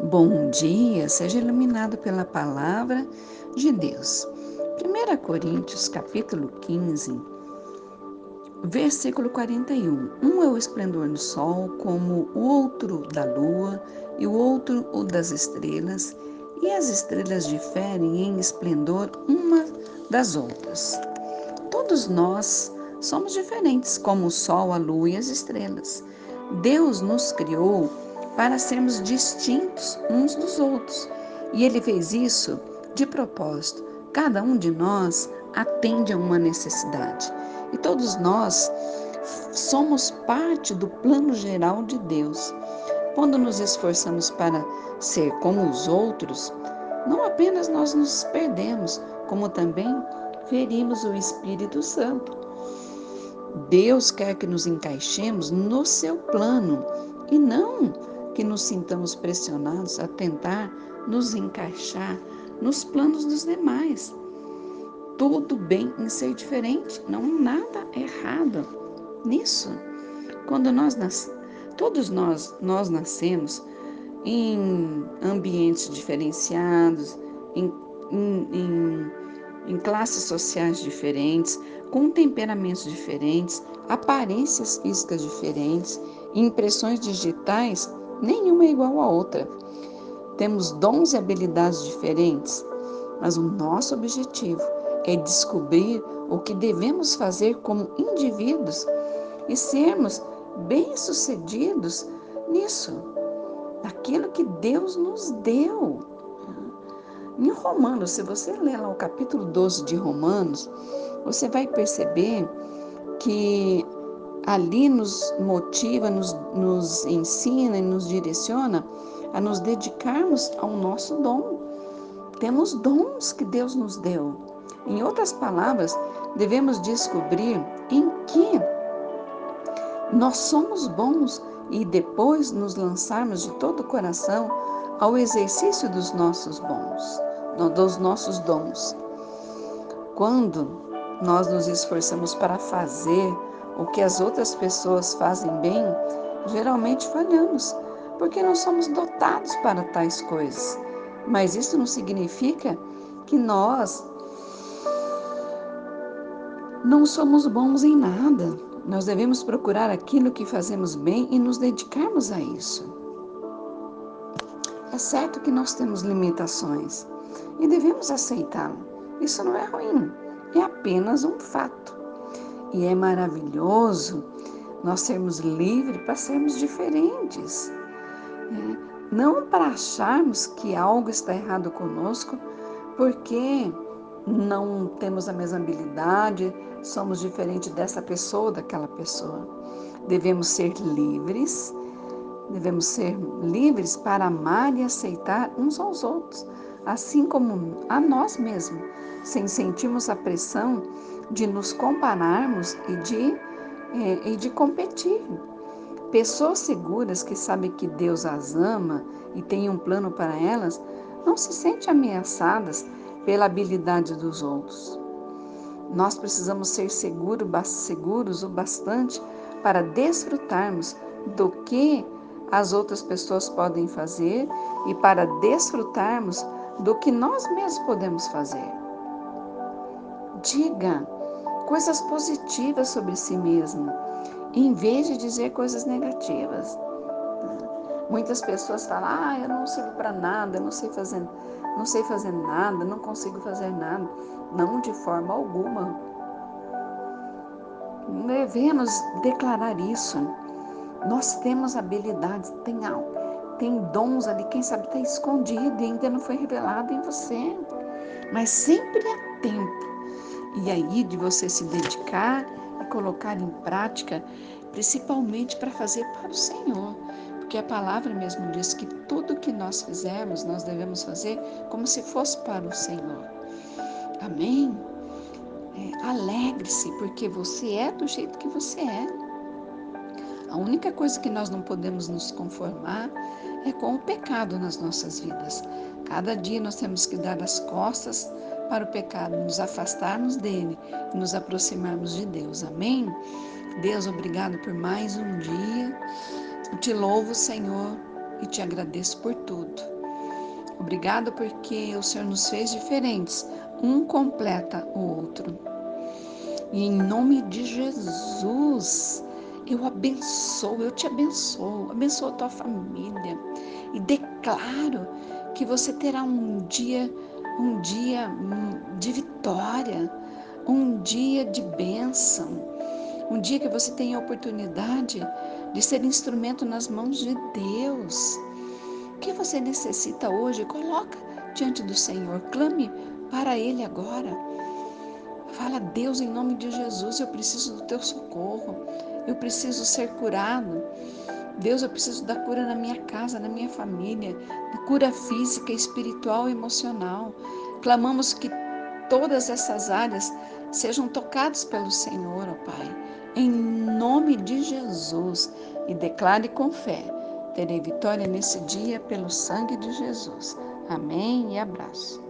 Bom dia, seja iluminado pela palavra de Deus. 1 Coríntios, capítulo 15, versículo 41. Um é o esplendor do sol, como o outro da lua, e o outro o das estrelas, e as estrelas diferem em esplendor uma das outras. Todos nós somos diferentes, como o sol, a lua e as estrelas. Deus nos criou para sermos distintos uns dos outros. E ele fez isso de propósito. Cada um de nós atende a uma necessidade. E todos nós somos parte do plano geral de Deus. Quando nos esforçamos para ser como os outros, não apenas nós nos perdemos, como também ferimos o Espírito Santo. Deus quer que nos encaixemos no seu plano e não que nos sintamos pressionados a tentar nos encaixar nos planos dos demais. Tudo bem em ser diferente, não há nada errado nisso. Quando nós nas... todos nós nós nascemos em ambientes diferenciados, em, em, em, em classes sociais diferentes, com temperamentos diferentes, aparências físicas diferentes, impressões digitais nenhuma é igual à outra. Temos dons e habilidades diferentes, mas o nosso objetivo é descobrir o que devemos fazer como indivíduos e sermos bem-sucedidos nisso, naquilo que Deus nos deu. Em Romanos, se você ler lá o capítulo 12 de Romanos, você vai perceber que ali nos motiva, nos, nos ensina e nos direciona a nos dedicarmos ao nosso dom. Temos dons que Deus nos deu. Em outras palavras, devemos descobrir em que nós somos bons e depois nos lançarmos de todo o coração ao exercício dos nossos bons, dos nossos dons. Quando nós nos esforçamos para fazer o que as outras pessoas fazem bem, geralmente falhamos, porque não somos dotados para tais coisas. Mas isso não significa que nós não somos bons em nada. Nós devemos procurar aquilo que fazemos bem e nos dedicarmos a isso. É certo que nós temos limitações e devemos aceitá-lo. Isso não é ruim, é apenas um fato. E é maravilhoso nós sermos livres para sermos diferentes. Né? Não para acharmos que algo está errado conosco, porque não temos a mesma habilidade, somos diferentes dessa pessoa ou daquela pessoa. Devemos ser livres, devemos ser livres para amar e aceitar uns aos outros, assim como a nós mesmos, sem sentirmos a pressão de nos compararmos e de, é, e de competir. Pessoas seguras que sabem que Deus as ama e tem um plano para elas não se sentem ameaçadas pela habilidade dos outros. Nós precisamos ser seguro, seguros o bastante para desfrutarmos do que as outras pessoas podem fazer e para desfrutarmos do que nós mesmos podemos fazer. Diga coisas positivas sobre si mesmo, em vez de dizer coisas negativas. Muitas pessoas falam: "Ah, eu não sirvo para nada, não sei fazer, não sei fazer nada, não consigo fazer nada". Não de forma alguma. Devemos declarar isso. Nós temos habilidades, tem algo, tem dons ali, quem sabe está escondido e ainda não foi revelado em você. Mas sempre há tempo e aí de você se dedicar e colocar em prática, principalmente para fazer para o Senhor. Porque a palavra mesmo diz que tudo que nós fizermos, nós devemos fazer como se fosse para o Senhor. Amém? É, Alegre-se, porque você é do jeito que você é. A única coisa que nós não podemos nos conformar é com o pecado nas nossas vidas. Cada dia nós temos que dar as costas para o pecado, nos afastarmos dele e nos aproximarmos de Deus. Amém? Deus, obrigado por mais um dia. Eu te louvo, Senhor, e te agradeço por tudo. Obrigado porque o Senhor nos fez diferentes, um completa o outro. E em nome de Jesus, eu abençoo, eu te abençoo, abençoo a tua família e declaro que você terá um dia, um dia hum, de vitória, um dia de bênção, um dia que você tem a oportunidade de ser instrumento nas mãos de Deus. O que você necessita hoje, coloca diante do Senhor, clame para Ele agora. Fala, Deus, em nome de Jesus, eu preciso do teu socorro, eu preciso ser curado. Deus, eu preciso da cura na minha casa, na minha família, da cura física, espiritual e emocional. Clamamos que todas essas áreas sejam tocadas pelo Senhor, ó Pai, em nome de Jesus. E declare com fé: terei vitória nesse dia pelo sangue de Jesus. Amém e abraço.